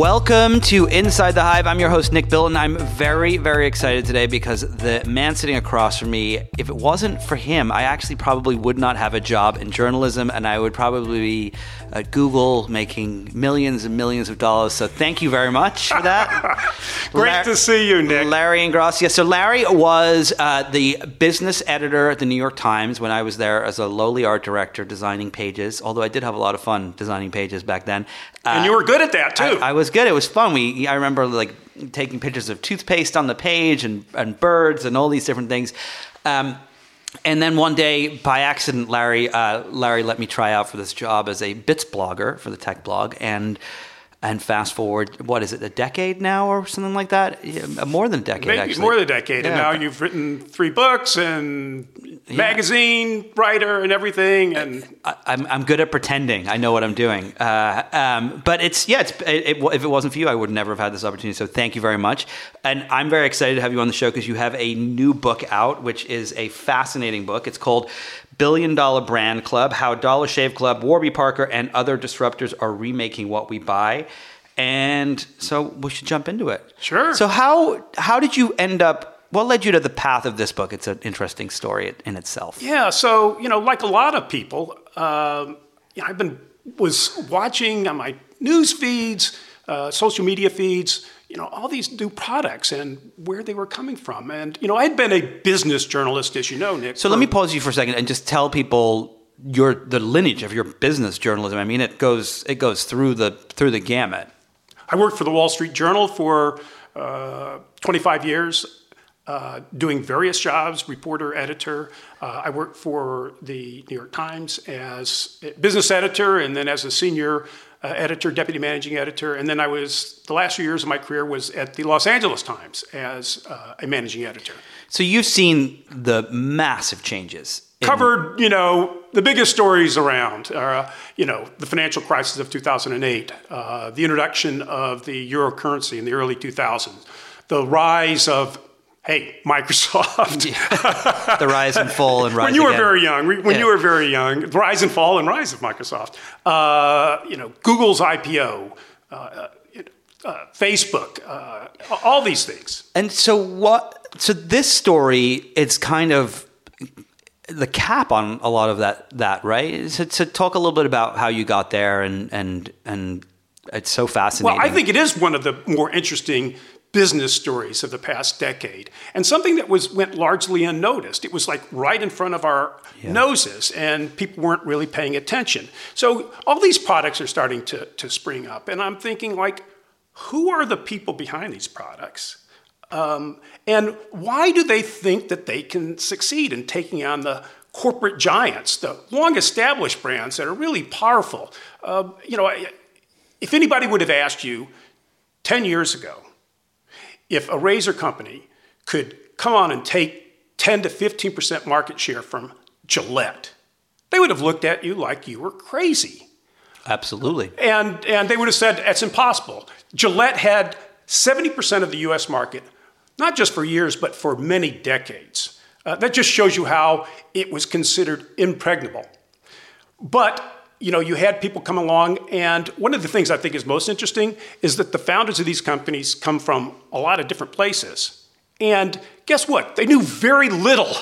Welcome to Inside the Hive. I'm your host, Nick Bilton, and I'm very, very excited today because the man sitting across from me, if it wasn't for him, I actually probably would not have a job in journalism and I would probably be at Google making millions and millions of dollars. So thank you very much for that. Great Lar- to see you, Nick. Larry and Ingrassia. So Larry was uh, the business editor at the New York Times when I was there as a lowly art director designing pages, although I did have a lot of fun designing pages back then. Uh, and you were good at that too. I, I, was good. It was fun. We I remember like taking pictures of toothpaste on the page and, and birds and all these different things. Um, and then one day, by accident, Larry uh, Larry let me try out for this job as a bits blogger for the tech blog, and and fast forward, what is it, a decade now or something like that? Yeah, more than a decade, Maybe actually. more than a decade. Yeah. And now you've written three books and yeah. magazine writer and everything. And I, am I'm, I'm good at pretending I know what I'm doing. Uh, um, but it's yeah, it's, it, it, if it wasn't for you, I would never have had this opportunity. So thank you very much. And I'm very excited to have you on the show because you have a new book out, which is a fascinating book. It's called Billion Dollar Brand Club How Dollar Shave Club, Warby Parker, and other disruptors are remaking what we buy. And so we should jump into it. Sure. So, how, how did you end up? What led you to the path of this book? It's an interesting story in itself. Yeah. So, you know, like a lot of people, um, you know, I've been was watching on my news feeds, uh, social media feeds, you know, all these new products and where they were coming from. And, you know, I'd been a business journalist, as you know, Nick. So for, let me pause you for a second and just tell people your the lineage of your business journalism. I mean, it goes it goes through the through the gamut. I worked for the Wall Street Journal for uh, 25 years, uh, doing various jobs, reporter, editor. Uh, I worked for the New York Times as business editor and then as a senior uh, editor, deputy managing editor, and then I was the last few years of my career was at the Los Angeles Times as uh, a managing editor. So you've seen the massive changes. Covered, you know, the biggest stories around, uh, you know, the financial crisis of 2008, uh, the introduction of the euro currency in the early 2000s, the rise of hey, Microsoft. the rise and fall and rise. when you again. were very young, when yeah. you were very young, the rise and fall and rise of Microsoft. Uh, you know, Google's IPO. Uh, uh, Facebook, uh, all these things. And so, what? So this story, it's kind of the cap on a lot of that. That right? So, to talk a little bit about how you got there, and and and it's so fascinating. Well, I think it is one of the more interesting business stories of the past decade. And something that was went largely unnoticed. It was like right in front of our yeah. noses and people weren't really paying attention. So all these products are starting to, to spring up and i'm thinking like who are the people behind these products? Um, and why do they think that they can succeed in taking on the corporate giants the long established brands that are really powerful? Uh, you know if anybody would have asked you 10 years ago if a razor company could come on and take 10 to 15% market share from Gillette, they would have looked at you like you were crazy. Absolutely. And, and they would have said, that's impossible. Gillette had 70% of the US market, not just for years, but for many decades. Uh, that just shows you how it was considered impregnable. But you know, you had people come along, and one of the things I think is most interesting is that the founders of these companies come from a lot of different places. And guess what? They knew very little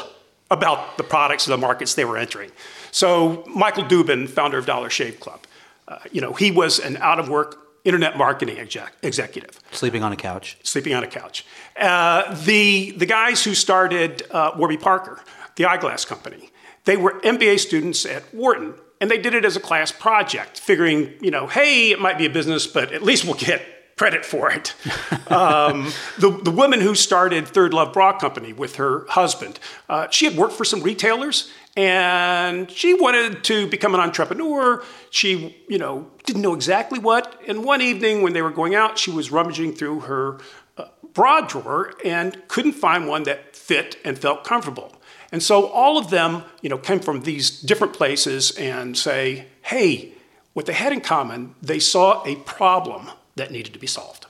about the products or the markets they were entering. So Michael Dubin, founder of Dollar Shave Club, uh, you know, he was an out of work internet marketing exec- executive. Sleeping on a couch. Sleeping on a couch. Uh, the, the guys who started uh, Warby Parker, the eyeglass company, they were MBA students at Wharton, and they did it as a class project, figuring, you know, hey, it might be a business, but at least we'll get credit for it. um, the, the woman who started Third Love Bra Company with her husband, uh, she had worked for some retailers and she wanted to become an entrepreneur. She, you know, didn't know exactly what. And one evening when they were going out, she was rummaging through her uh, bra drawer and couldn't find one that fit and felt comfortable. And so all of them, you know, came from these different places and say, "Hey, what they had in common, they saw a problem that needed to be solved."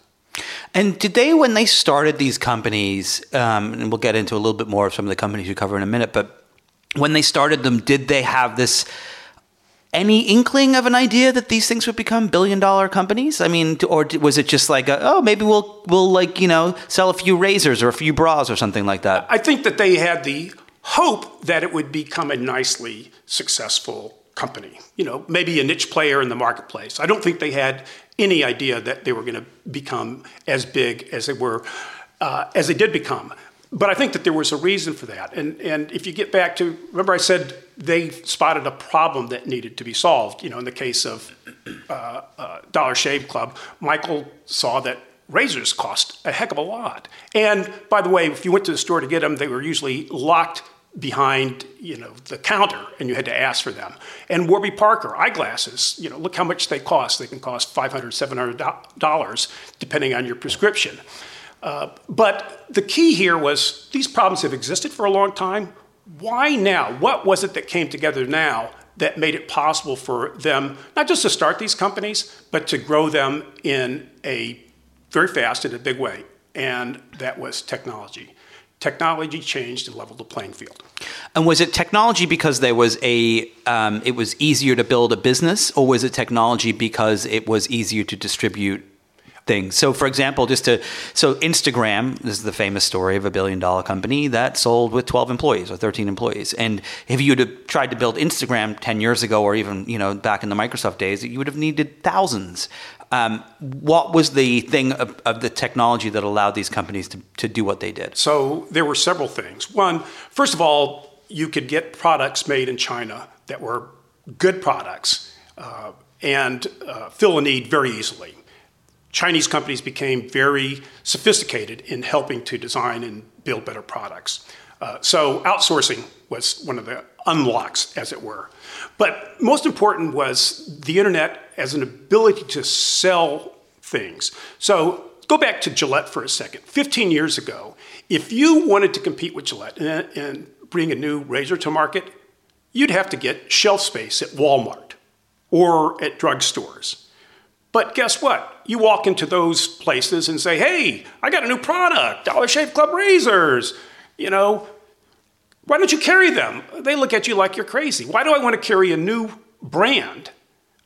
And did they, when they started these companies, um, and we'll get into a little bit more of some of the companies you cover in a minute, but when they started them, did they have this any inkling of an idea that these things would become billion dollar companies? I mean, or was it just like, a, oh, maybe we'll we'll like you know sell a few razors or a few bras or something like that? I think that they had the hope that it would become a nicely successful company. You know, maybe a niche player in the marketplace. I don't think they had any idea that they were going to become as big as they were, uh, as they did become. But I think that there was a reason for that. And, and if you get back to, remember I said they spotted a problem that needed to be solved. You know, in the case of uh, uh, Dollar Shave Club, Michael saw that razors cost a heck of a lot. And by the way, if you went to the store to get them, they were usually locked behind you know the counter and you had to ask for them and warby parker eyeglasses you know look how much they cost they can cost 500 700 dollars depending on your prescription uh, but the key here was these problems have existed for a long time. Why now? What was it that came together now that made it possible for them not just to start these companies, but to grow them in a very fast in a big way? And that was technology. Technology changed and leveled the playing field. And was it technology because there was a um, it was easier to build a business, or was it technology because it was easier to distribute things. So, for example, just to so Instagram this is the famous story of a billion dollar company that sold with 12 employees or 13 employees. And if you had tried to build Instagram 10 years ago, or even you know back in the Microsoft days, you would have needed thousands. Um, what was the thing of, of, the technology that allowed these companies to, to do what they did? So there were several things. One, first of all, you could get products made in China that were good products uh, and uh, fill a need very easily. Chinese companies became very sophisticated in helping to design and build better products. Uh, so outsourcing was one of the unlocks, as it were. But most important was the internet as an ability to sell things. So go back to Gillette for a second. 15 years ago, if you wanted to compete with Gillette and, and bring a new razor to market, you'd have to get shelf space at Walmart or at drugstores. But guess what? You walk into those places and say, hey, I got a new product, Dollar Shave Club razors. You know, why don't you carry them? They look at you like you're crazy. Why do I want to carry a new brand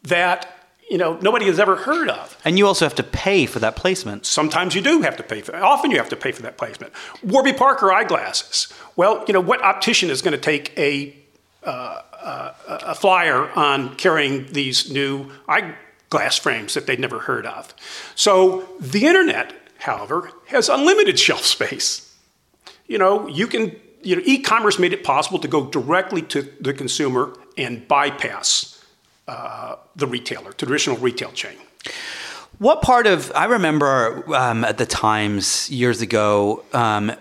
that you know nobody has ever heard of? And you also have to pay for that placement. Sometimes you do have to pay for. Often you have to pay for that placement. Warby Parker eyeglasses. Well, you know what optician is going to take a uh, uh, a flyer on carrying these new eyeglass frames that they'd never heard of. So the internet, however, has unlimited shelf space. You know, you can, you know, e-commerce made it possible to go directly to the consumer and bypass uh, the retailer, traditional retail chain. What part of I remember um, at the Times years ago, um,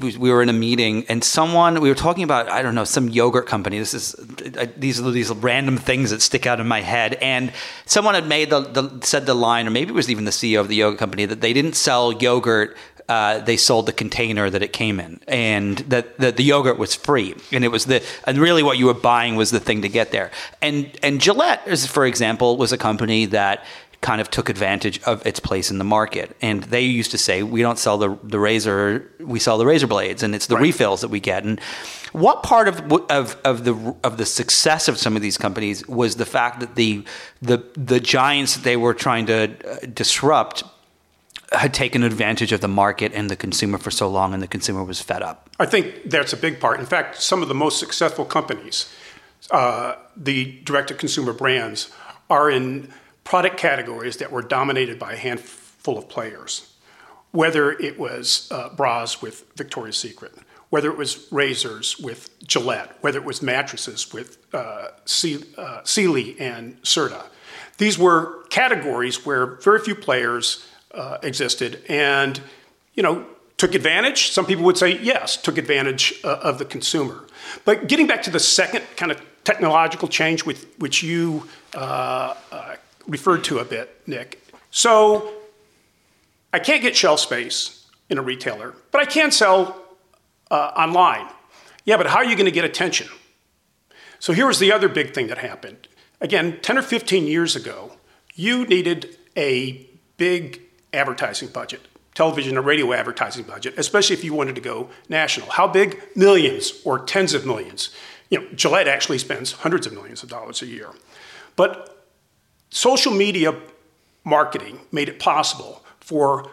was, we were in a meeting and someone we were talking about I don't know some yogurt company. This is these are these random things that stick out in my head. And someone had made the, the said the line, or maybe it was even the CEO of the yogurt company, that they didn't sell yogurt. Uh, they sold the container that it came in, and that the, the yogurt was free, and it was the and really what you were buying was the thing to get there. And and Gillette, for example, was a company that kind of took advantage of its place in the market. And they used to say, we don't sell the, the razor, we sell the razor blades, and it's the right. refills that we get. And what part of, of, of, the, of the success of some of these companies was the fact that the, the, the giants that they were trying to uh, disrupt had taken advantage of the market and the consumer for so long, and the consumer was fed up. I think that's a big part. In fact, some of the most successful companies, uh, the direct-to-consumer brands, are in product categories that were dominated by a handful of players. Whether it was uh, bras with Victoria's Secret, whether it was razors with Gillette, whether it was mattresses with uh, uh, Sealy and Serta. These were categories where very few players uh, existed and, you know, took advantage. Some people would say yes, took advantage uh, of the consumer. But getting back to the second kind of technological change with which you uh, uh, referred to a bit, Nick. So I can't get shelf space in a retailer, but I can sell uh, online. Yeah, but how are you going to get attention? So here was the other big thing that happened. Again, 10 or 15 years ago, you needed a big advertising budget, television or radio advertising budget, especially if you wanted to go national. How big? Millions or tens of millions. You know, Gillette actually spends hundreds of millions of dollars a year. But social media marketing made it possible for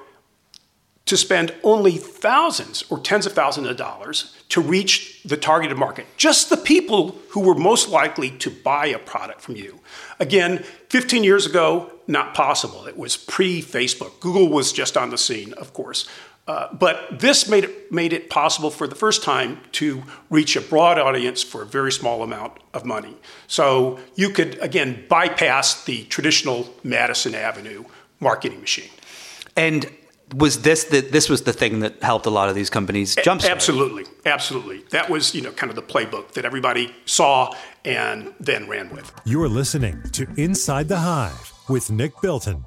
to spend only thousands or tens of thousands of dollars to reach the targeted market, just the people who were most likely to buy a product from you. Again, 15 years ago, not possible. It was pre Facebook. Google was just on the scene, of course. Uh, but this made it, made it possible for the first time to reach a broad audience for a very small amount of money. So you could, again, bypass the traditional Madison Avenue marketing machine. And was this the, this was the thing that helped a lot of these companies jump absolutely absolutely. That was you know kind of the playbook that everybody saw and then ran with. You're listening to inside the hive with nick bilton.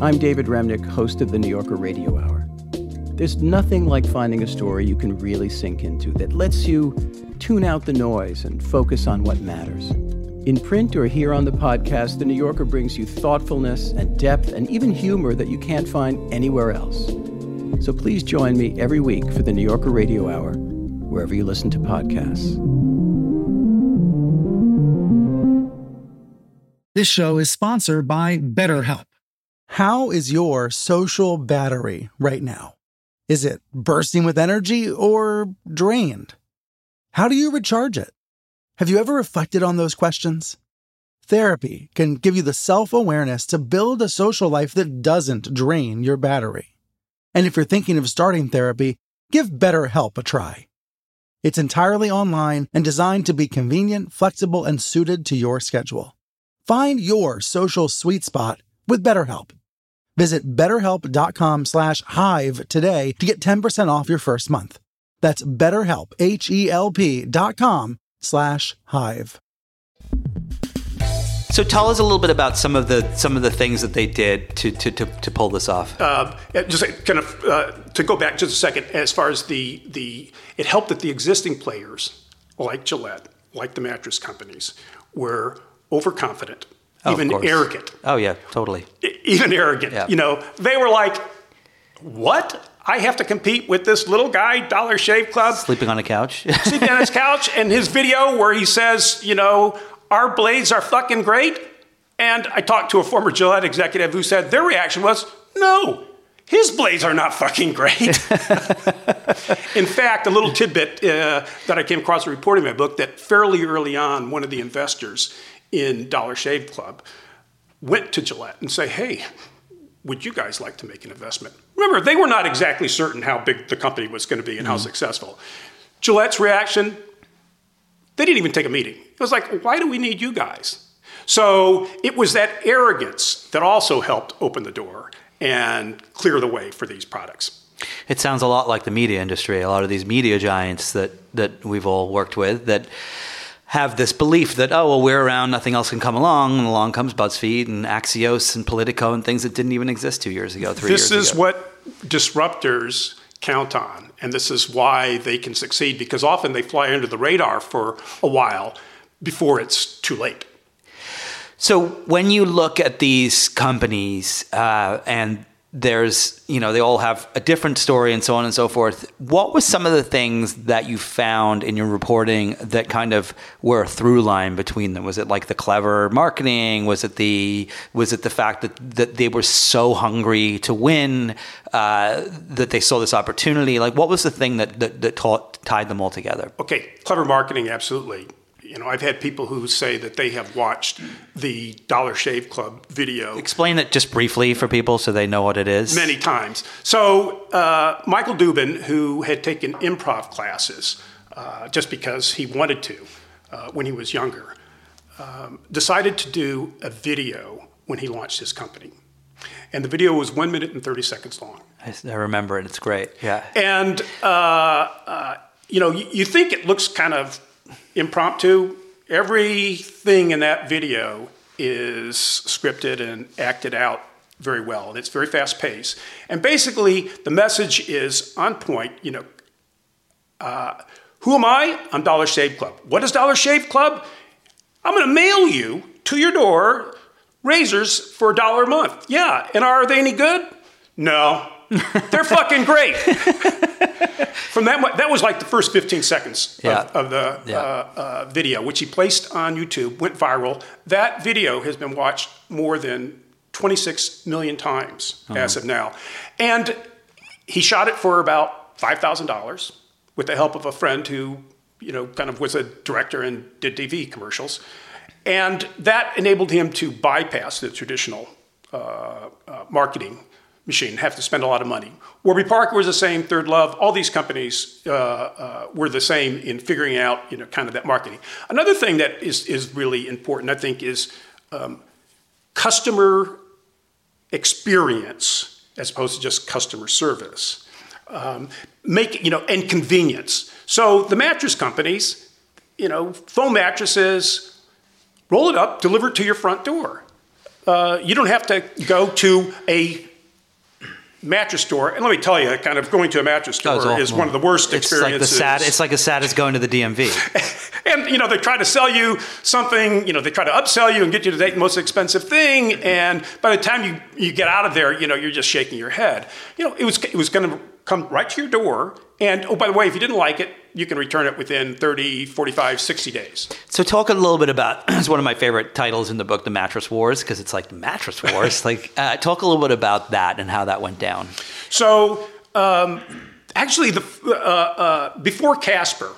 I'm david remnick host of the new yorker radio hour. There's nothing like finding a story you can really sink into that lets you tune out the noise and focus on what matters in print or here on the podcast, The New Yorker brings you thoughtfulness and depth and even humor that you can't find anywhere else. So please join me every week for The New Yorker Radio Hour, wherever you listen to podcasts. This show is sponsored by BetterHelp. How is your social battery right now? Is it bursting with energy or drained? How do you recharge it? Have you ever reflected on those questions? Therapy can give you the self awareness to build a social life that doesn't drain your battery. And if you're thinking of starting therapy, give BetterHelp a try. It's entirely online and designed to be convenient, flexible, and suited to your schedule. Find your social sweet spot with BetterHelp. Visit betterhelp.com slash hive today to get 10% off your first month. That's betterhelp, H-E-L-P dot com slash hive. So tell us a little bit about some of the some of the things that they did to to, to, to pull this off. Uh, just kind of uh, to go back just a second, as far as the the it helped that the existing players like Gillette, like the mattress companies, were overconfident, oh, even arrogant. Oh yeah, totally. Even arrogant. Yeah. You know, they were like, "What? I have to compete with this little guy, Dollar Shave Club. Sleeping on a couch. sleeping on his couch. And his video where he says, you know, our blades are fucking great. And I talked to a former Gillette executive who said their reaction was, no, his blades are not fucking great. in fact, a little tidbit uh, that I came across in reporting my book that fairly early on, one of the investors in Dollar Shave Club went to Gillette and say, hey, would you guys like to make an investment? Remember, they were not exactly certain how big the company was going to be and mm-hmm. how successful. Gillette's reaction, they didn't even take a meeting. It was like, why do we need you guys? So it was that arrogance that also helped open the door and clear the way for these products. It sounds a lot like the media industry, a lot of these media giants that, that we've all worked with that have this belief that oh well we're around nothing else can come along and along comes buzzfeed and axios and politico and things that didn't even exist two years ago three this years is what disruptors count on and this is why they can succeed because often they fly under the radar for a while before it's too late. So when you look at these companies uh, and there's you know they all have a different story and so on and so forth. What was some of the things that you found in your reporting that kind of were a through line between them? Was it like the clever marketing? Was it the was it the fact that that they were so hungry to win uh, that they saw this opportunity? Like what was the thing that that, that taught, tied them all together? Okay clever marketing absolutely you know, I've had people who say that they have watched the Dollar Shave Club video. Explain it just briefly for people so they know what it is. Many times. So, uh, Michael Dubin, who had taken improv classes uh, just because he wanted to uh, when he was younger, um, decided to do a video when he launched his company. And the video was one minute and 30 seconds long. I, remember it. It's great. Yeah. And, uh, uh, you know, you, you think it looks kind of impromptu. Everything in that video is scripted and acted out very well, and it's very fast paced. And basically, the message is on point. You know, uh, who am I? I'm Dollar Shave Club. What is Dollar Shave Club? I'm going to mail you to your door razors for a dollar a month. Yeah, and are they any good? No, they're fucking great. From that, that was like the first 15 seconds yeah. of, of, the yeah. uh, uh, video, which he placed on YouTube, went viral. That video has been watched more than 26 million times uh-huh. as of now. And he shot it for about $5,000 with the help of a friend who, you know, kind of was a director and did TV commercials. And that enabled him to bypass the traditional uh, uh marketing machine, have to spend a lot of money. Warby Parker was the same, Third Love, all these companies uh, uh, were the same in figuring out, you know, kind of that marketing. Another thing that is, is really important, I think, is um, customer experience as opposed to just customer service. Um, make, you know, and convenience. So the mattress companies, you know, foam mattresses, roll it up, deliver it to your front door. Uh, you don't have to go to a mattress store, and let me tell you, kind of going to a mattress store is one of the worst it's experiences. Like the sad, it's like as sad as going to the DMV. and you know, they try to sell you something. You know, they try to upsell you and get you to take the most expensive thing. And by the time you you get out of there, you know, you're just shaking your head. You know, it was it was going to come right to your door. And oh, by the way, if you didn't like it, you can return it within 30, 45, 60 days. So talk a little bit about, it's one of my favorite titles in the book, The Mattress Wars, because it's like the mattress wars. like, uh, talk a little bit about that and how that went down. So um, actually, the, uh, uh, before Casper,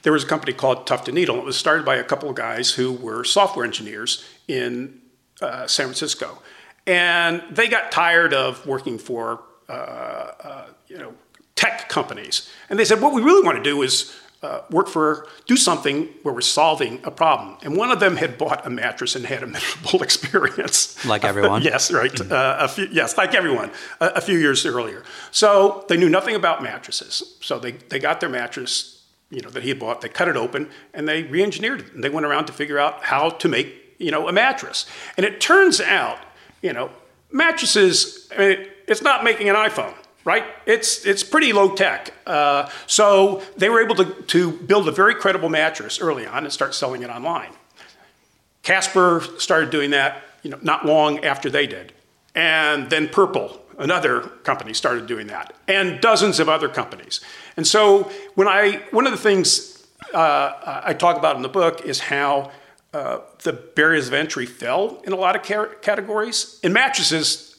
there was a company called Tuft and Needle. It was started by a couple of guys who were software engineers in uh, San Francisco. And they got tired of working for uh, uh, you know, tech companies. And they said, what we really want to do is uh, work for, do something where we're solving a problem. And one of them had bought a mattress and had a miserable experience. Like everyone? yes, right. Mm-hmm. Uh, a few, yes, like everyone, a, a, few years earlier. So they knew nothing about mattresses. So they, they got their mattress, you know, that he had bought, they cut it open, and they re-engineered it. And they went around to figure out how to make, you know, a mattress. And it turns out, you know, mattresses, I mean, it's not making an iPhone, right? It's, it's pretty low tech. Uh, so they were able to, to build a very credible mattress early on and start selling it online. Casper started doing that you know, not long after they did. And then Purple, another company, started doing that, and dozens of other companies. And so when I, one of the things uh, I talk about in the book is how uh, the barriers of entry fell in a lot of categories. In mattresses,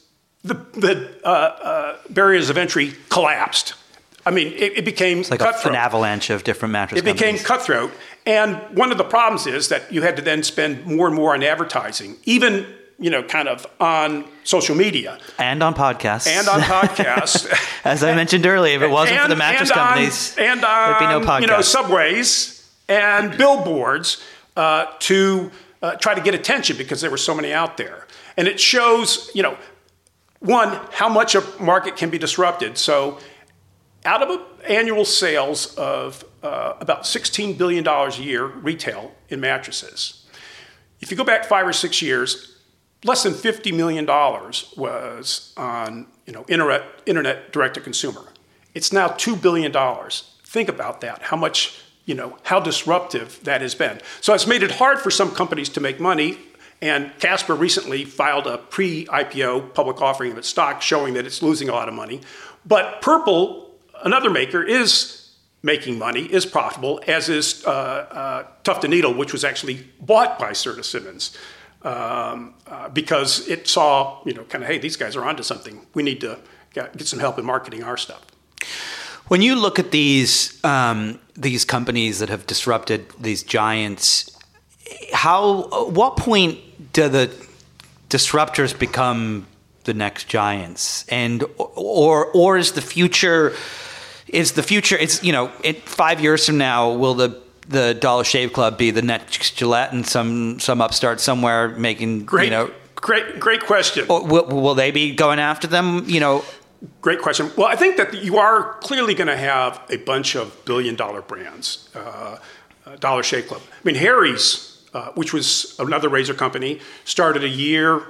the, the uh, uh, barriers of entry collapsed. I mean, it, it became it's like cutthroat. an avalanche of different mattress. It became cutthroat, and one of the problems is that you had to then spend more and more on advertising, even you know, kind of on social media and on podcasts and on podcasts. As I mentioned earlier, if it wasn't and, for the mattress and companies, on, and on, there'd be no podcasts. You know, subways and billboards uh, to uh, try to get attention because there were so many out there, and it shows, you know, one, how much a market can be disrupted. So, out of annual sales of uh, about $16 billion a year retail in mattresses, if you go back five or six years, less than $50 million was on you know, internet, internet direct to consumer. It's now $2 billion. Think about that, how much, you know, how disruptive that has been. So it's made it hard for some companies to make money And Casper recently filed a pre IPO public offering of its stock showing that it's losing a lot of money. But Purple, another maker, is making money, is profitable, as is uh, uh, Needle, which was actually bought by Serta Simmons. Um, uh, because it saw, you know, kind of, hey, these guys are onto something. We need to get, get some help in marketing our stuff. When you look at these um, these companies that have disrupted these giants, how what point do the disruptors become the next giants, and or or is the future is the future? It's you know, it, five years from now, will the the Dollar Shave Club be the next Gillette and some some upstart somewhere making great, you know great great question. Will, will they be going after them? You know, Great question. Well, I think that you are clearly going to have a bunch of billion dollar brands. Uh, uh, dollar Shave Club. I mean, Harry's, uh, which was another razor company, started a year.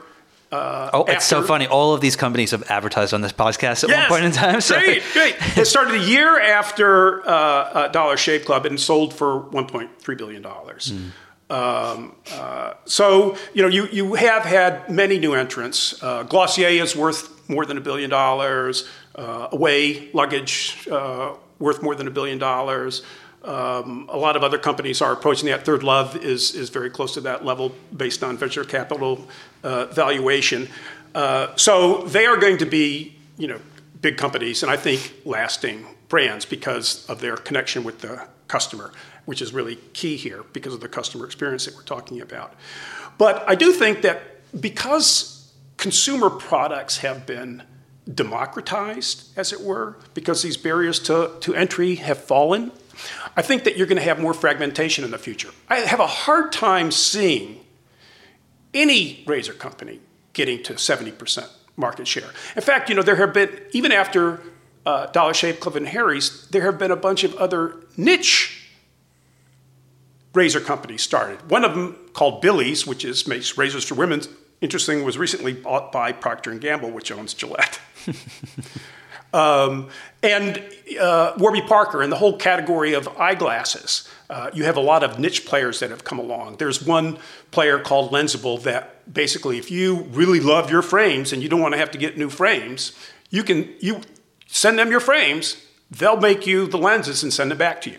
Uh, oh, it's so funny. All of these companies have advertised on this podcast at yes, one point in time. So. Great, great. it started a year after uh, uh, Dollar Shave Club and sold for $1.3 billion. Mm. Um, uh, so you know you you have had many new entrants. Uh, Glossier is worth more than a billion dollars. Uh, Away luggage uh, worth more than a billion dollars. Um, a lot of other companies are approaching that. Third Love is is very close to that level based on venture capital uh, valuation. Uh, so they are going to be you know big companies, and I think lasting brands because of their connection with the customer which is really key here because of the customer experience that we're talking about. But I do think that because consumer products have been democratized, as it were, because these barriers to, to entry have fallen, I think that you're going to have more fragmentation in the future. I have a hard time seeing any razor company getting to 70% market share. In fact, you know, there have been, even after uh, Dollar Shave Club and Harry's, there have been a bunch of other niche razor companies started. One of them called Billy's, which is makes razors for women. Interesting, was recently bought by Procter Gamble, which owns Gillette. um, and uh, Warby Parker and the whole category of eyeglasses. Uh, you have a lot of niche players that have come along. There's one player called Lensable that basically, if you really love your frames and you don't want to have to get new frames, you can you send them your frames. They'll make you the lenses and send them back to you.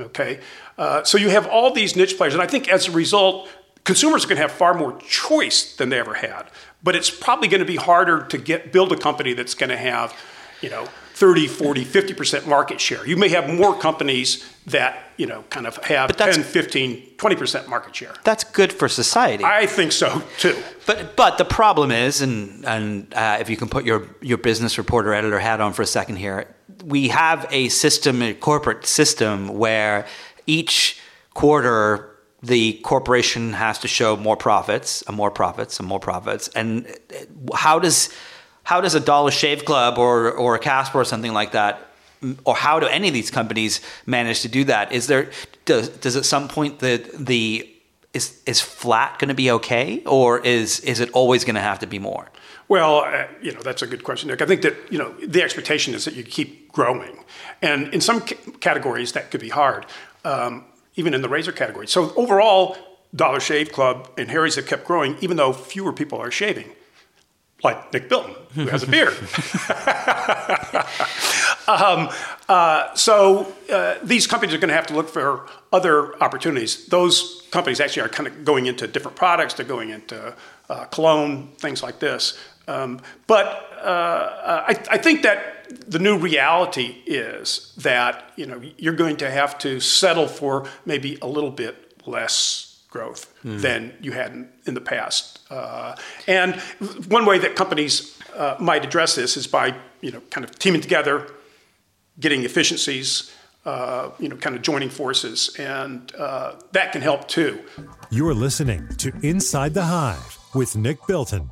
Okay, uh, so you have all these niche players, and I think as a result, consumers are going to have far more choice than they ever had. But it's probably going to be harder to get build a company that's going to have, you know, 30, 40, 50% market share. You may have more companies that, you know, kind of have 10, 15, 20% market share. That's good for society. I think so too. But but the problem is, and and uh, if you can put your your business reporter editor hat on for a second here, we have a system, a corporate system where each quarter the corporation has to show more profits, and more profits, and more profits. And how does how does a Dollar Shave Club or or a Casper or something like that, or how do any of these companies manage to do that? Is there does does at some point the the is is flat going to be okay, or is is it always going to have to be more? Well, uh, you know that's a good question, Nick. I think that you know the expectation is that you keep growing, and in some c- categories that could be hard um, even in the razor category. So overall, Dollar Shave Club and Harry's have kept growing, even though fewer people are shaving, like Nick Bilton, who has a beard. um, uh, so uh, these companies are going to have to look for other opportunities. Those companies actually are kind of going into different products. They're going into uh, cologne, things like this. Um, but uh, I, I think that the new reality is that you know you're going to have to settle for maybe a little bit less growth mm. than you had in, in the past. Uh, and one way that companies uh, might address this is by you know kind of teaming together, getting efficiencies. Uh, you know, kind of joining forces, and uh, that can help too. You're listening to Inside the Hive with Nick Bilton.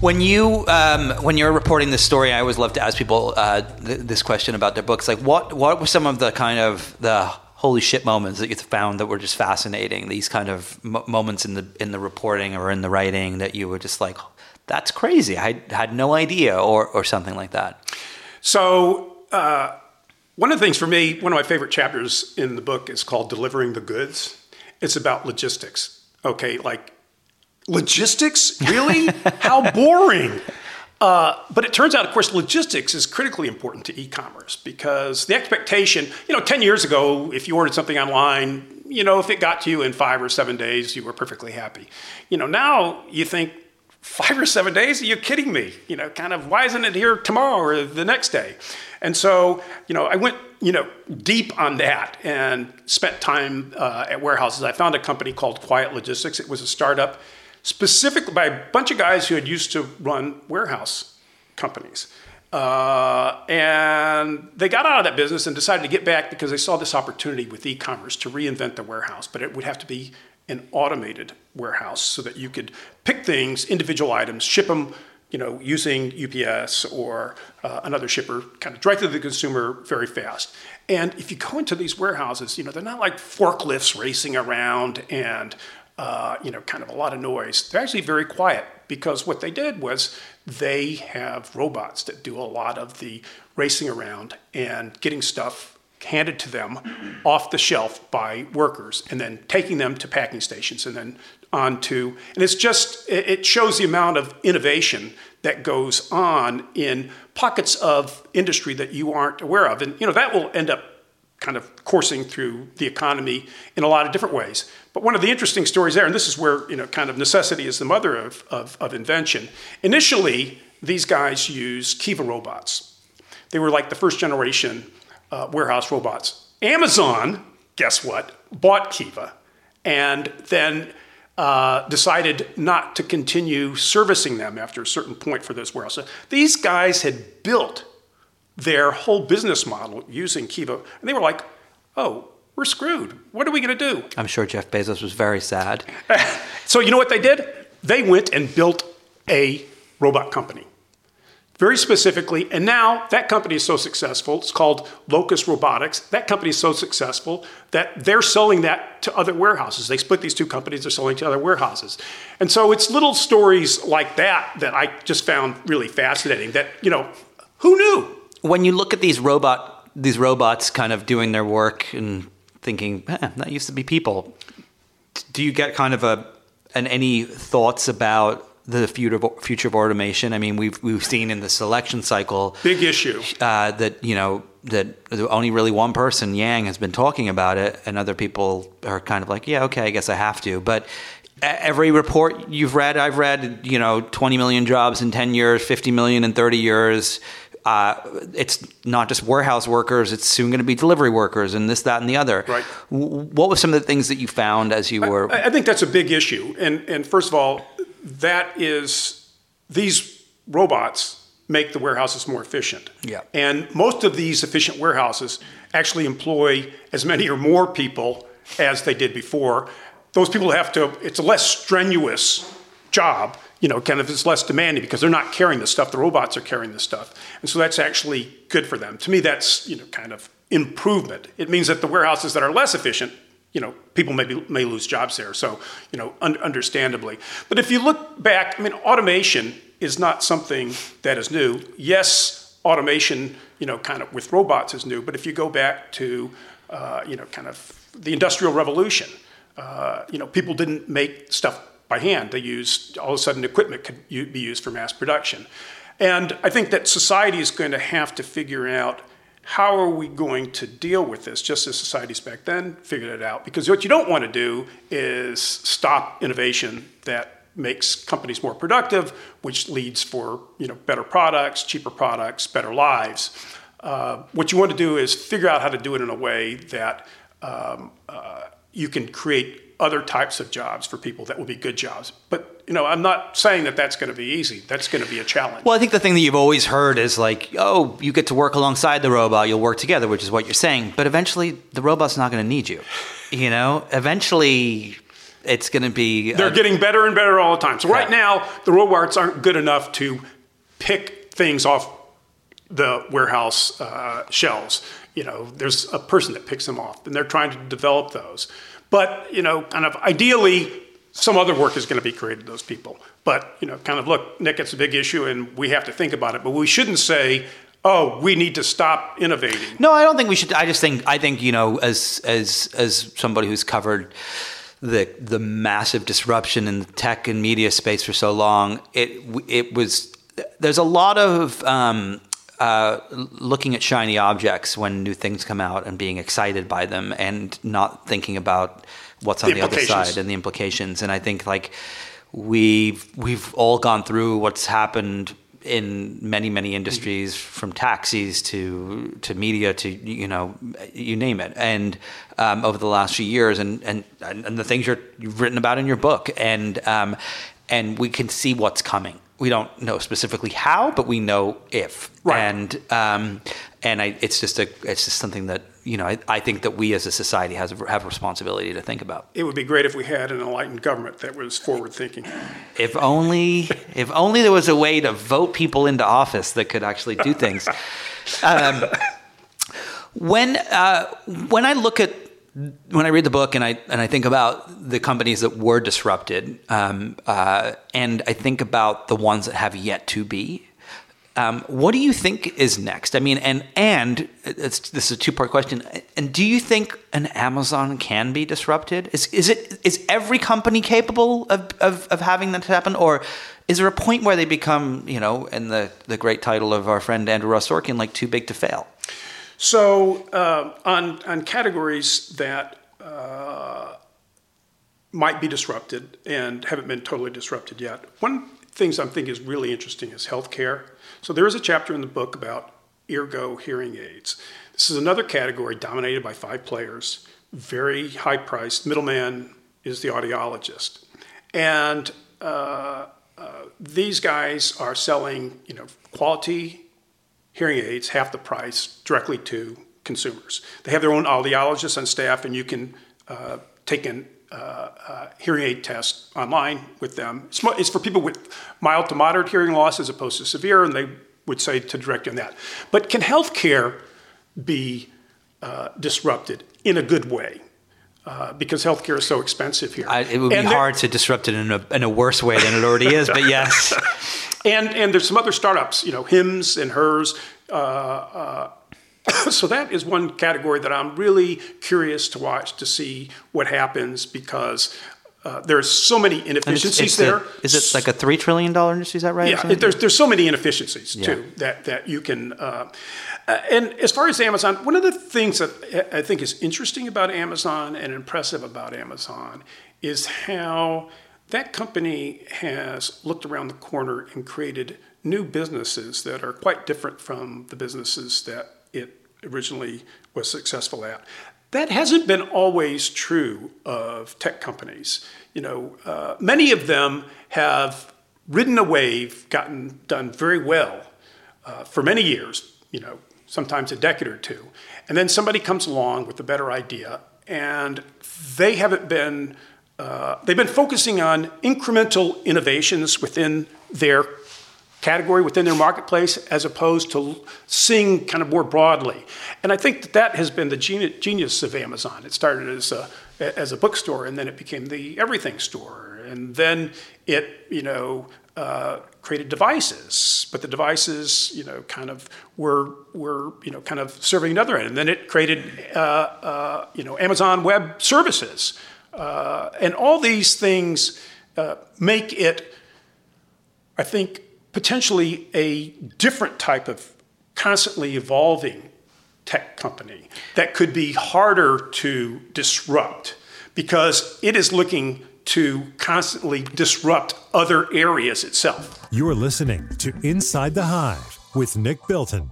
When you um, when you're reporting this story, I always love to ask people uh, th- this question about their books. Like, what what were some of the kind of the holy shit moments that you found that were just fascinating? These kind of m- moments in the in the reporting or in the writing that you were just like, that's crazy. I had no idea, or or something like that. So. Uh, one of the things for me, one of my favorite chapters in the book is called Delivering the Goods. It's about logistics. Okay, like logistics? Really? How boring. Uh, but it turns out, of course, logistics is critically important to e-commerce because the expectation, you know, 10 years ago, if you ordered something online, you know, if it got to you in five or seven days, you were perfectly happy. You know, now you think, five or seven days? Are you kidding me? You know, kind of, why isn't it here tomorrow or the next day? And so, you know, I went, you know, deep on that and spent time uh, at warehouses. I found a company called Quiet Logistics. It was a startup specifically by a bunch of guys who had used to run warehouse companies. Uh, and they got out of that business and decided to get back because they saw this opportunity with e-commerce to reinvent the warehouse, but it would have to be an automated warehouse so that you could pick things, individual items, ship them, you know, using UPS or uh, another shipper, kind of directly to the consumer very fast. And if you go into these warehouses, you know, they're not like forklifts racing around and uh, you know, kind of a lot of noise. They're actually very quiet because what they did was they have robots that do a lot of the racing around and getting stuff handed to them off the shelf by workers and then taking them to packing stations and then on to and it's just it shows the amount of innovation that goes on in pockets of industry that you aren't aware of and you know that will end up kind of coursing through the economy in a lot of different ways. But one of the interesting stories there, and this is where you know kind of necessity is the mother of, of, of invention. Initially, these guys used Kiva robots. They were like the first generation uh, warehouse robots. Amazon, guess what, bought Kiva, and then uh, decided not to continue servicing them after a certain point for those warehouses. These guys had built their whole business model using Kiva. And they were like, oh, we're screwed. What are we going to do? I'm sure Jeff Bezos was very sad. so, you know what they did? They went and built a robot company. Very specifically, and now that company is so successful, it's called Locus Robotics. That company is so successful that they're selling that to other warehouses. They split these two companies, they're selling to other warehouses. And so it's little stories like that that I just found really fascinating that, you know, who knew? When you look at these robot these robots kind of doing their work and thinking, eh, that used to be people. Do you get kind of a and any thoughts about the future future of automation? I mean, we've we've seen in the selection cycle big issue uh, that you know that only really one person Yang has been talking about it, and other people are kind of like, yeah, okay, I guess I have to, but. Every report you've read, I've read, you know, 20 million jobs in 10 years, 50 million in 30 years uh, it's not just warehouse workers; it's soon going to be delivery workers, and this, that, and the other. Right. What were some of the things that you found as you were? I, I think that's a big issue, and and first of all, that is these robots make the warehouses more efficient. Yeah. And most of these efficient warehouses actually employ as many or more people as they did before. Those people have to. It's a less strenuous job you know, kind of is less demanding because they're not carrying the stuff. The robots are carrying the stuff. And so that's actually good for them. To me, that's, you know, kind of improvement. It means that the warehouses that are less efficient, you know, people may, be, may lose jobs there. So, you know, un- understandably. But if you look back, I mean, automation is not something that is new. Yes, automation, you know, kind of with robots is new. But if you go back to, uh, you know, kind of the Industrial Revolution, uh, you know, people didn't make stuff by hand. They used, all of a sudden, equipment could be used for mass production. And I think that society is going to have to figure out how are we going to deal with this, just as societies back then figured it out. Because what you don't want to do is stop innovation that makes companies more productive, which leads for you know, better products, cheaper products, better lives. Uh, what you want to do is figure out how to do it in a way that um, uh, you can create other types of jobs for people that will be good jobs. But you know, I'm not saying that that's going to be easy. That's going to be a challenge. Well, I think the thing that you've always heard is like, oh, you get to work alongside the robot, you'll work together, which is what you're saying. But eventually, the robot's not going to need you. You know, eventually, it's going to be. They're getting better and better all the time. So right now, the robots aren't good enough to pick things off the warehouse uh, shelves. You know, there's a person that picks them off, and they're trying to develop those. But you know, kind of ideally, some other work is going to be created. Those people, but you know, kind of look, Nick, it's a big issue, and we have to think about it. But we shouldn't say, "Oh, we need to stop innovating." No, I don't think we should. I just think I think you know, as as as somebody who's covered the the massive disruption in the tech and media space for so long, it it was there's a lot of um, uh, looking at shiny objects when new things come out and being excited by them and not thinking about what's on the, the other side and the implications. And I think like we've we've all gone through what's happened in many many industries from taxis to to media to you know you name it. And um, over the last few years and and and the things you're, you've written about in your book. And um, and we can see what's coming we don't know specifically how, but we know if. Right. And um, and I, it's just a it's just something that you know I, I think that we as a society has a, have a responsibility to think about. It would be great if we had an enlightened government that was forward thinking. If only if only there was a way to vote people into office that could actually do things. Um, when uh, when I look at when I read the book and I and I think about the companies that were disrupted, um, uh, and I think about the ones that have yet to be. Um, what do you think is next? I mean, and and this is a two part question. And do you think an Amazon can be disrupted? Is is it is every company capable of, of, of having that happen, or is there a point where they become, you know, in the the great title of our friend Andrew Ross Sorkin, like too big to fail? So uh, on on categories that uh, might be disrupted and haven't been totally disrupted yet, one things I'm thinking is really interesting is healthcare. So there is a chapter in the book about Eargo hearing aids. This is another category dominated by five players, very high priced. Middleman is the audiologist, and uh, uh, these guys are selling, you know, quality hearing aids half the price directly to consumers. They have their own audiologists on staff, and you can uh, take an uh, uh, hearing aid test online with them. It's, it's, for people with mild to moderate hearing loss as opposed to severe, and they would say to direct you on that. But can healthcare be uh, disrupted in a good way? Uh, because healthcare is so expensive here. I, it would and be hard to disrupt it in a, in a worse way than it already is, but yes. and and there's some other startups, you know, Hims and Hers. Uh, uh, so that is one category that I'm really curious to watch to see what happens because uh, there's so many inefficiencies it's, it's there. Is it like a three trillion dollar industry? Is that right? Yeah, it, there's there's so many inefficiencies yeah. too that that you can. Uh, uh, and as far as Amazon, one of the things that I think is interesting about Amazon and impressive about Amazon is how that company has looked around the corner and created new businesses that are quite different from the businesses that it originally was successful at. That hasn't been always true of tech companies. You know, uh, many of them have ridden a wave, gotten done very well uh, for many years. You know, sometimes a decade or two, and then somebody comes along with a better idea, and they haven't been uh, they've been focusing on incremental innovations within their category, within their marketplace, as opposed to seeing kind of more broadly. And I think that that has been the genius of Amazon. It started as a, as a bookstore, and then it became the everything store. And then it, you know, uh, created devices, but the devices, you know, kind of were were you know kind of serving another end, and then it created uh, uh, you know Amazon Web Services, uh, and all these things uh, make it, I think, potentially a different type of constantly evolving tech company that could be harder to disrupt because it is looking to constantly disrupt other areas itself. You're listening to Inside the Hive with Nick Bilton.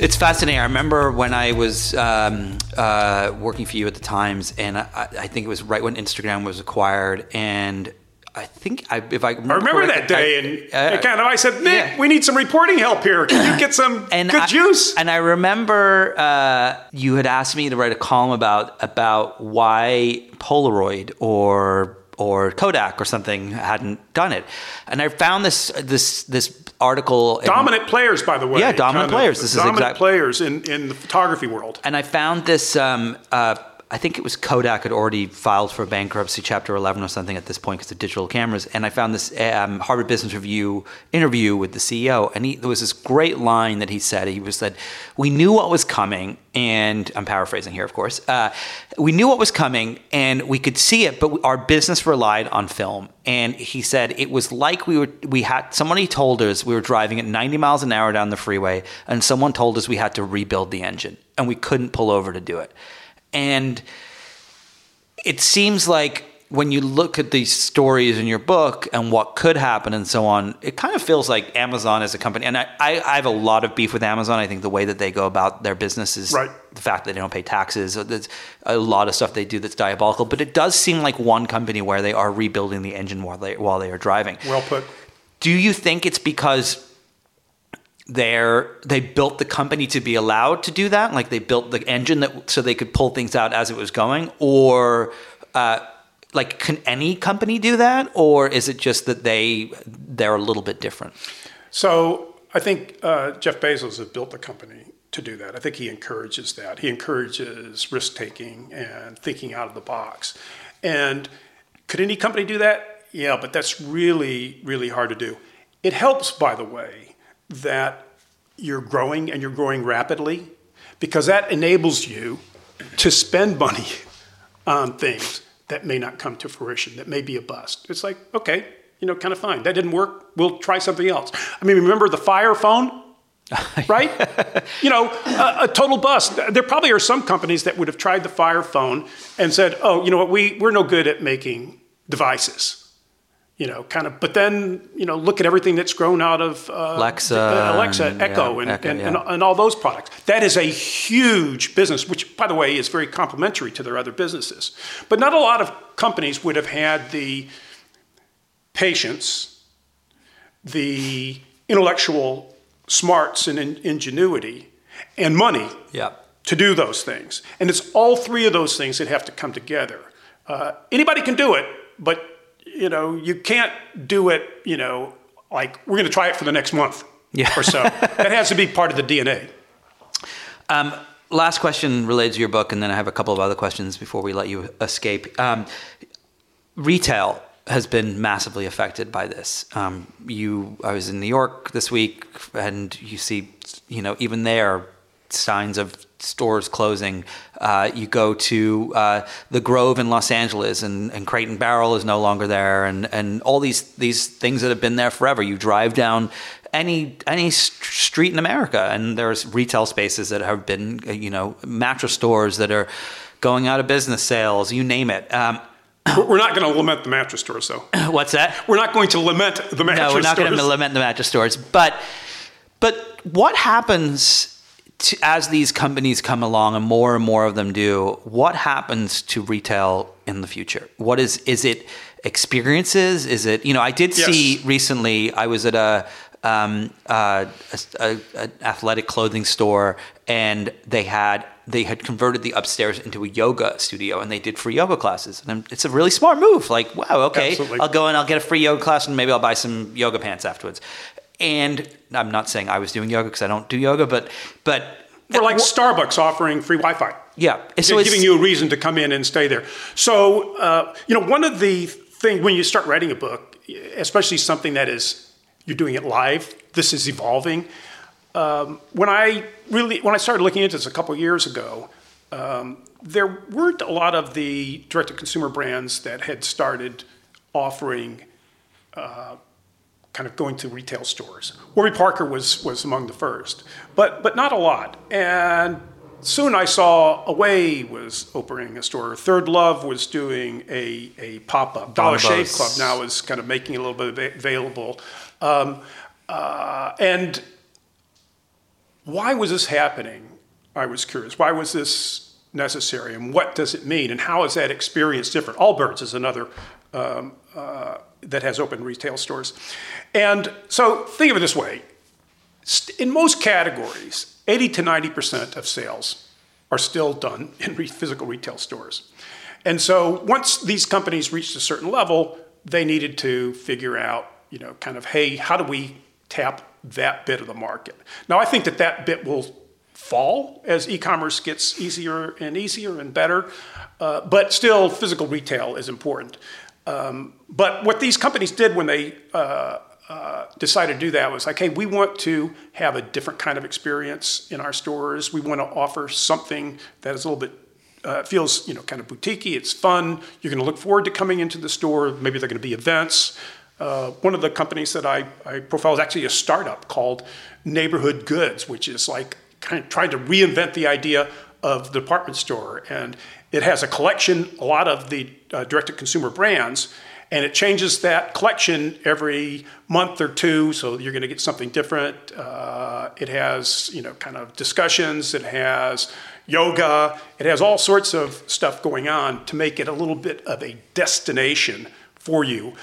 It's fascinating. I remember when I was um, uh, working for you at the Times, and I, I, think it was right when Instagram was acquired, and I think I, if I remember, I remember that day, I- and uh, kind of I said, Nick, yeah. we need some reporting help here. Can you get some and good I, juice? And I remember uh, you had asked me to write a column about about why Polaroid or or Kodak or something hadn't done it, and I found this this this article. in- dominant players, by the way. Yeah, dominant kind of players. This is dominant exact- players in, in the photography world. and I found this. Um, uh, I think it was Kodak had already filed for bankruptcy, Chapter 11 or something at this point because of digital cameras. And I found this um, Harvard Business Review interview with the CEO, and he, there was this great line that he said. He was said, "We knew what was coming, and I'm paraphrasing here, of course. Uh, we knew what was coming, and we could see it, but our business relied on film." And he said it was like we were we had somebody told us we were driving at 90 miles an hour down the freeway, and someone told us we had to rebuild the engine, and we couldn't pull over to do it. And it seems like when you look at these stories in your book and what could happen and so on, it kind of feels like Amazon as a company. And I, I, I have a lot of beef with Amazon. I think the way that they go about their business is Right. the fact that they don't pay taxes. There's a lot of stuff they do that's diabolical. But it does seem like one company where they are rebuilding the engine while they while they are driving. Well put. Do you think it's because they're they built the company to be allowed to do that? Like they built the engine that so they could pull things out as it was going, or uh, like can any company do that, or is it just that they they're a little bit different? So I think uh, Jeff Bezos has built the company to do that. I think he encourages that. He encourages risk taking and thinking out of the box. And could any company do that? Yeah, but that's really, really hard to do. It helps, by the way, that you're growing and you're growing rapidly because that enables you to spend money on things that may not come to fruition, that may be a bust. It's like, okay, you know, kind of fine. That didn't work. We'll try something else. I mean, remember the Fire phone? right? you know, a, a total bust. There probably are some companies that would have tried the Fire phone and said, "Oh, you know what? We we're no good at making devices." You know, kind of. But then, you know, look at everything that's grown out of uh, Alexa uh, Alexa, and- Echo, yeah, and, Echo, and, yeah. and, and all those products. That is a huge business, which, by the way, is very complementary to their other businesses. But not a lot of companies would have had the patience, the intellectual smarts and in- ingenuity, and money Yeah. to do those things. And it's all three of those things that have to come together. Uh, anybody can do it, but you know you can't do it. You know, like we're going to try it for the next month Yeah. or so. that has to be part of the DNA. Um, last question related to your book, and then I have a couple of other questions before we let you escape. Um, retail has been massively affected by this. Um, you, I was in New York this week, and you see, you know, even there, signs of stores closing. Uh, you go to uh, the Grove in Los Angeles, and, and Crate and Barrel is no longer there, and, and all these these things that have been there forever. You drive down any any st- street in America, and there's retail spaces that have been, you know, mattress stores that are going out of business, sales, you name it. Um, We're- not going to lament the mattress stores, though. what's that? We're not going to lament the mattress no, we're not going to lament the mattress stores. But but what happens to, as these companies come along and more and more of them do? What happens to retail in the future? What is is it experiences? Is it you know? I did see recently. I was at a. Um, uh, a, a, an athletic clothing store, and they had they had converted the upstairs into a yoga studio, and they did free yoga classes. And it's a really smart move. Like, wow, okay, Absolutely. I'll go and I'll get a free yoga class, and maybe I'll buy some yoga pants afterwards. And I'm not saying I was doing yoga because I don't do yoga, but but We're like Starbucks offering free Wi-Fi. yeah, so They're giving you a reason to come in and stay there. So, uh, you know, one of the things when you start writing a book, especially something that is you're doing it live, this is evolving. Um, when I really when I started looking into this a couple of years ago, um, there weren't a lot of the direct-to-consumer brands that had started offering uh, kind of going to retail stores. Warby Parker was was among the first, but but not a lot. And soon I saw Away was opening a store. Third Love was doing a a pop up. Dollar Shave Club now is kind of making it a little bit available. Um, uh, and why was this happening? I was curious. Why was this necessary, and what does it mean, and how is that experience different? Allbirds is another um, uh, that has open retail stores. And so think of it this way in most categories, 80 to 90% of sales are still done in physical retail stores. And so once these companies reached a certain level, they needed to figure out, you know, kind of, hey, how do we tap that bit of the market? Now, I think that that bit will fall as e-commerce gets easier and easier and better, uh, but still, physical retail is important. Um, but what these companies did when they uh, uh, decided to do that was like, hey, we want to have a different kind of experience in our stores. We want to offer something that is a little bit uh, feels you know kind of boutiquey. It's fun. You're going to look forward to coming into the store. Maybe there are going to be events. Uh, one of the companies that I, I profile is actually a startup called Neighborhood Goods, which is like kind of trying to reinvent the idea of the department store. And it has a collection, a lot of the uh, direct-to-consumer brands, and it changes that collection every month or two so you're going to get something different. Uh, it has you know kind of discussions it has yoga it has all sorts of stuff going on to make it a little bit of a destination for you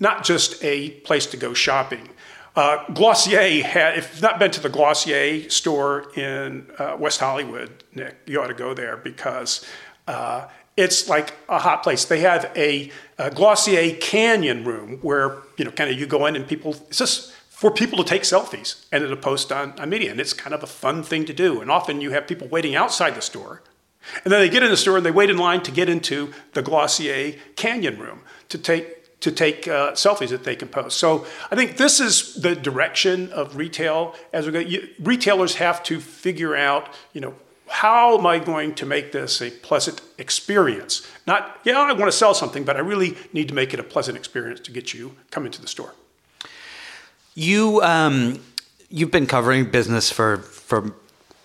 not just a place to go shopping. Uh, Glossier had, if you've not been to the Glossier store in uh, West Hollywood, Nick, you ought to go there because uh, it's like a hot place. They have a, a, Glossier Canyon room where you know, kind of you go in and people. It's just for people to take selfies and to post on, on media, and it's kind of a fun thing to do. And often you have people waiting outside the store, and then they get in the store and they wait in line to get into the Glossier Canyon room to take to take uh, selfies that they can post. So I think this is the direction of retail as we go. You, retailers have to figure out, you know, how am I going to make this a pleasant experience? Not, yeah, I want to sell something, but I really need to make it a pleasant experience to get you come into the store. You um, you've been covering business for for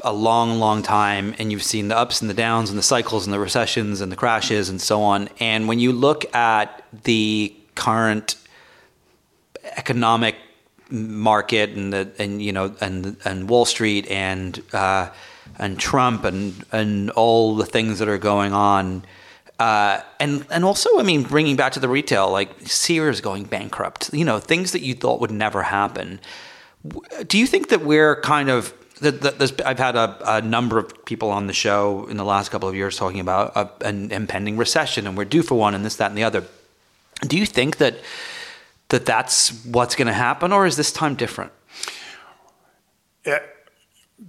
a long, long time, and you've seen the ups and the downs and the cycles and the recessions and the crashes and so on. And when you look at the current economic market and the and you know and and Wall Street and uh, and Trump and and all the things that are going on. Uh, and and also, I mean, bringing back to the retail, like Sears going bankrupt, you know, things that you thought would never happen. Do you think that we're kind of that, I've had a, a, number of people on the show in the last couple of years talking about a, an impending recession, and we're due for one, and this, that, and the other. Do you think that that that's what's going to happen, or is this time different? Yeah,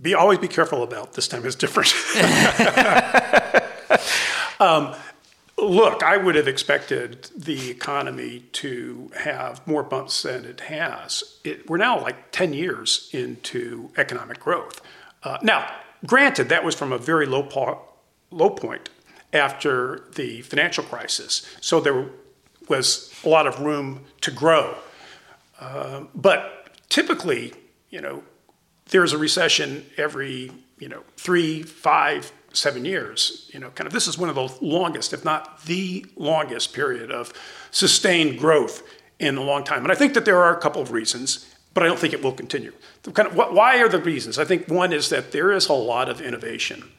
be always be careful about this time is different. um, look, I would have expected the economy to have more bumps than it has. It, we're now like 10 years into economic growth. Uh, now, granted, that was from a very low, po- low point after the financial crisis. So there was a lot of room to grow. Um, but typically, you know, there's a recession every, you know, three, five, seven years. You know, kind of this is one of the longest, if not the longest period of sustained growth in a long time. And I think that there are a couple of reasons, but I don't think it will continue. Kind of, why are the reasons? I think one is that there is a lot of innovation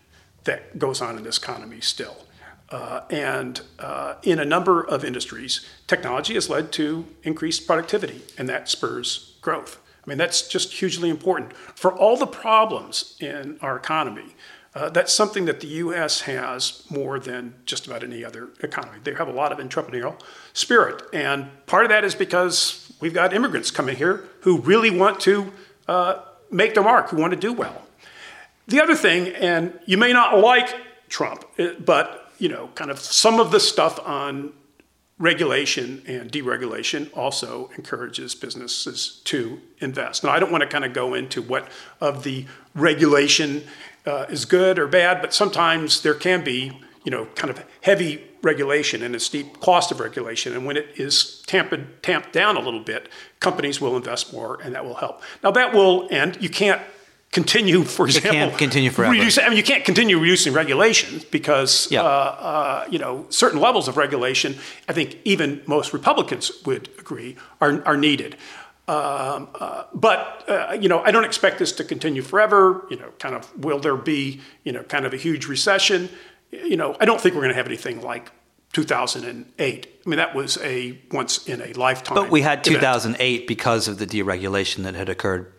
that goes on in this economy still. Uh, and uh, in a number of industries, technology has led to increased productivity, and that spurs growth. I mean, that's just hugely important. For all the problems in our economy, uh, that's something that the U.S. has more than just about any other economy. They have a lot of entrepreneurial spirit, and part of that is because we've got immigrants coming here who really want to uh, make their mark, who want to do well. The other thing, and you may not like Trump, but you know, kind of some of the stuff on regulation and deregulation also encourages businesses to invest. Now, I don't want to kind of go into what of the regulation uh, is good or bad, but sometimes there can be, you know, kind of heavy regulation and a steep cost of regulation. And when it is tamped, tamped down a little bit, companies will invest more and that will help. Now, that will end. You can't continue, for example, can't continue forever. Reduce, I mean, you can't continue reducing regulations because uh, uh, you know certain levels of regulation. I think even most Republicans would agree are are needed. Um, uh, but uh, you know, I don't expect this to continue forever. You know, kind of will there be you know kind of a huge recession? You know, I don't think we're going to have anything like 2008. I mean, that was a once in a lifetime. But we had event. 2008 because of the deregulation that had occurred.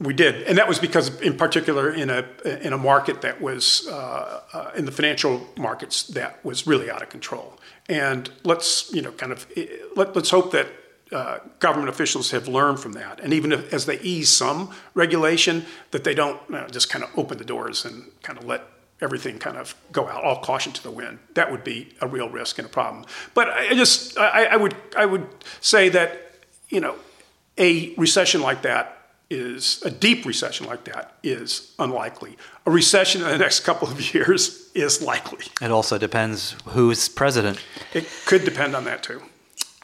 We did, and that was because, in particular, in a in a market that was uh, uh, in the financial markets that was really out of control. And let's you know kind of let, let's hope that uh, government officials have learned from that, and even if, as they ease some regulation, that they don't you know, just kind of open the doors and kind of let everything kind of go out, all caution to the wind. That would be a real risk and a problem. But I just I, I would I would say that you know a recession like that is a deep recession like that is unlikely. A recession in the next couple of years is likely. It also depends who's president. It could depend on that too.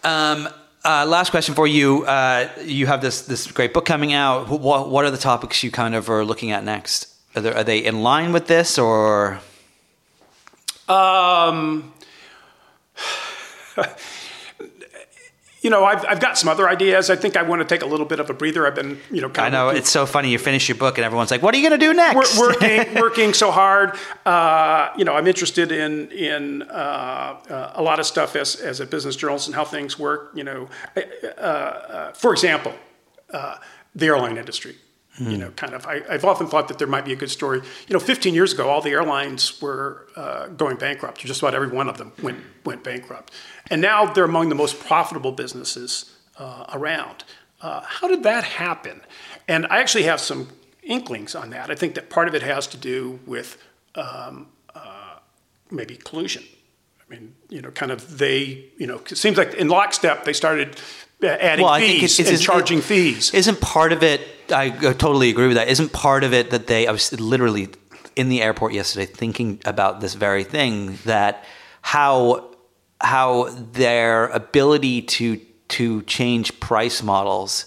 Um, uh, last question for you. Uh, you have this this great book coming out. What, what are the topics you kind of are looking at next? Are, there, are they in line with this or? Um, you know, I've, I've got some other ideas. I think I want to take a little bit of a breather. I've been, you know, I know it's so funny. You finish your book and everyone's like, "What are you going to do next?" We're working, working so hard. Uh, you know, I'm interested in in uh, uh, a lot of stuff as as a business journalist and how things work. You know, uh, uh, for example, uh, the airline industry. Mm. You know, kind of. I, have often thought that there might be a good story. You know, 15 years ago, all the airlines were uh, going bankrupt. Just about every one of them went went bankrupt, and now they're among the most profitable businesses uh, around. Uh, how did that happen? And I actually have some inklings on that. I think that part of it has to do with um, uh, maybe collusion. I mean, you know, kind of they, you know, it seems like in lockstep they started adding well, fees it's, it's, and charging fees. Isn't part of it? I totally agree with that. Isn't part of it that they? I was literally in the airport yesterday thinking about this very thing that how how their ability to to change price models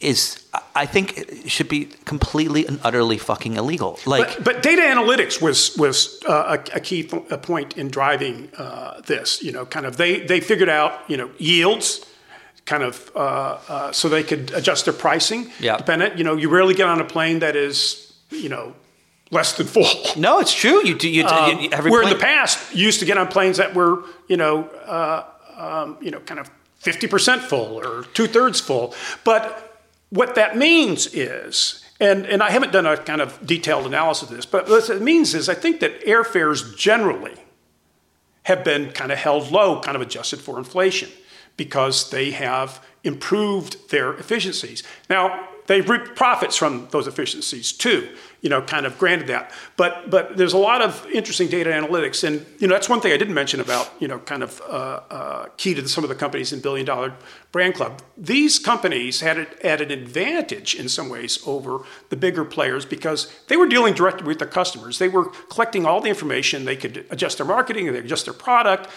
is I think it should be completely and utterly fucking illegal. Like, but, but data analytics was was uh, a, a, key th- a point in driving uh, this. You know, kind of they they figured out you know yields kind of uh, uh, so they could adjust their pricing. Yeah. Dependent, you know, you rarely get on a plane that is, you know, less than full. No, it's true. You do. You, um, you where plane- in the past you used to get on planes that were, you know, uh, um, you know, kind of fifty percent full or two thirds full. But what that means is. And, and I haven't done a kind of detailed analysis of this, but what it means is I think that airfares generally have been kind of held low, kind of adjusted for inflation because they have improved their efficiencies. Now, they reap profits from those efficiencies too, you know, kind of granted that. But but there's a lot of interesting data analytics, and you know that's one thing I didn't mention about you know kind of uh, uh, key to some of the companies in Billion Dollar Brand Club. These companies had had an advantage in some ways over the bigger players because they were dealing directly with their customers. They were collecting all the information. They could adjust their marketing, they could adjust their product.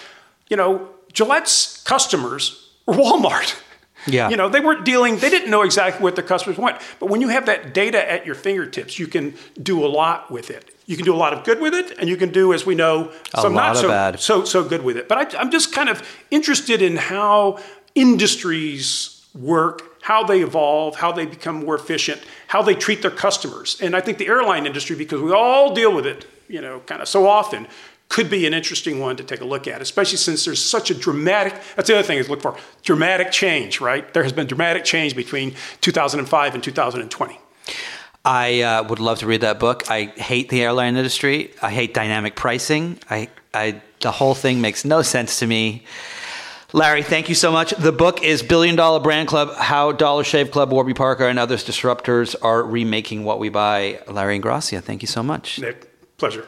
You know, Gillette's customers were Walmart. Yeah. You know, they weren't dealing, they didn't know exactly what their customers want. But when you have that data at your fingertips, you can do a lot with it. You can do a lot of good with it, and you can do, as we know, some not so, bad. so so good with it. But I, I'm just kind of interested in how industries work, how they evolve, how they become more efficient, how they treat their customers. And I think the airline industry, because we all deal with it, you know, kind of so often, could be an interesting one to take a look at, especially since there's such a dramatic, that's the other thing is look for, dramatic change, right? There has been dramatic change between 2005 and 2020. I uh, would love to read that book. I hate the airline industry. I hate dynamic pricing. I, I, the whole thing makes no sense to me. Larry, thank you so much. The book is Billion Dollar Brand Club How Dollar Shave Club, Warby Parker, and Others Disruptors Are Remaking What We Buy. Larry Ingrassia, thank you so much. Nick, pleasure.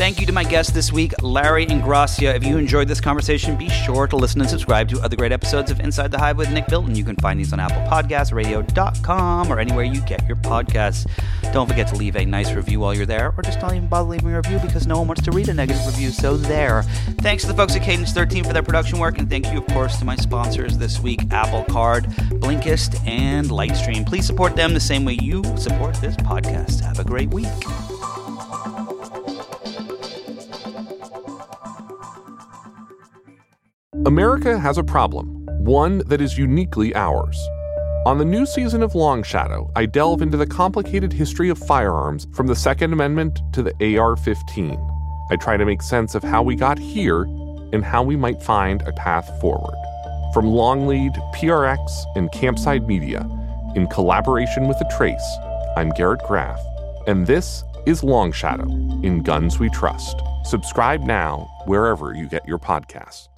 Thank you to my guest this week, Larry Ingrassia. If you enjoyed this conversation, be sure to listen and subscribe to other great episodes of Inside the Hive with Nick Bilton. You can find these on Apple Podcasts, radio.com, or anywhere you get your podcasts. Don't forget to leave a nice review while you're there, or just don't even bother leaving a review because no one wants to read a negative review. So there. Thanks to the folks at Cadence 13 for their production work, and thank you, of course, to my sponsors this week, Apple Card, Blinkist, and Lightstream. Please support them the same way you support this podcast. Have a great week. America has a problem, one that is uniquely ours. On the new season of Long Shadow, I delve into the complicated history of firearms from the Second Amendment to the AR 15. I try to make sense of how we got here and how we might find a path forward. From Longlead, PRX, and Campside Media, in collaboration with The Trace, I'm Garrett Graff, and this is Long Shadow in Guns We Trust. Subscribe now wherever you get your podcasts.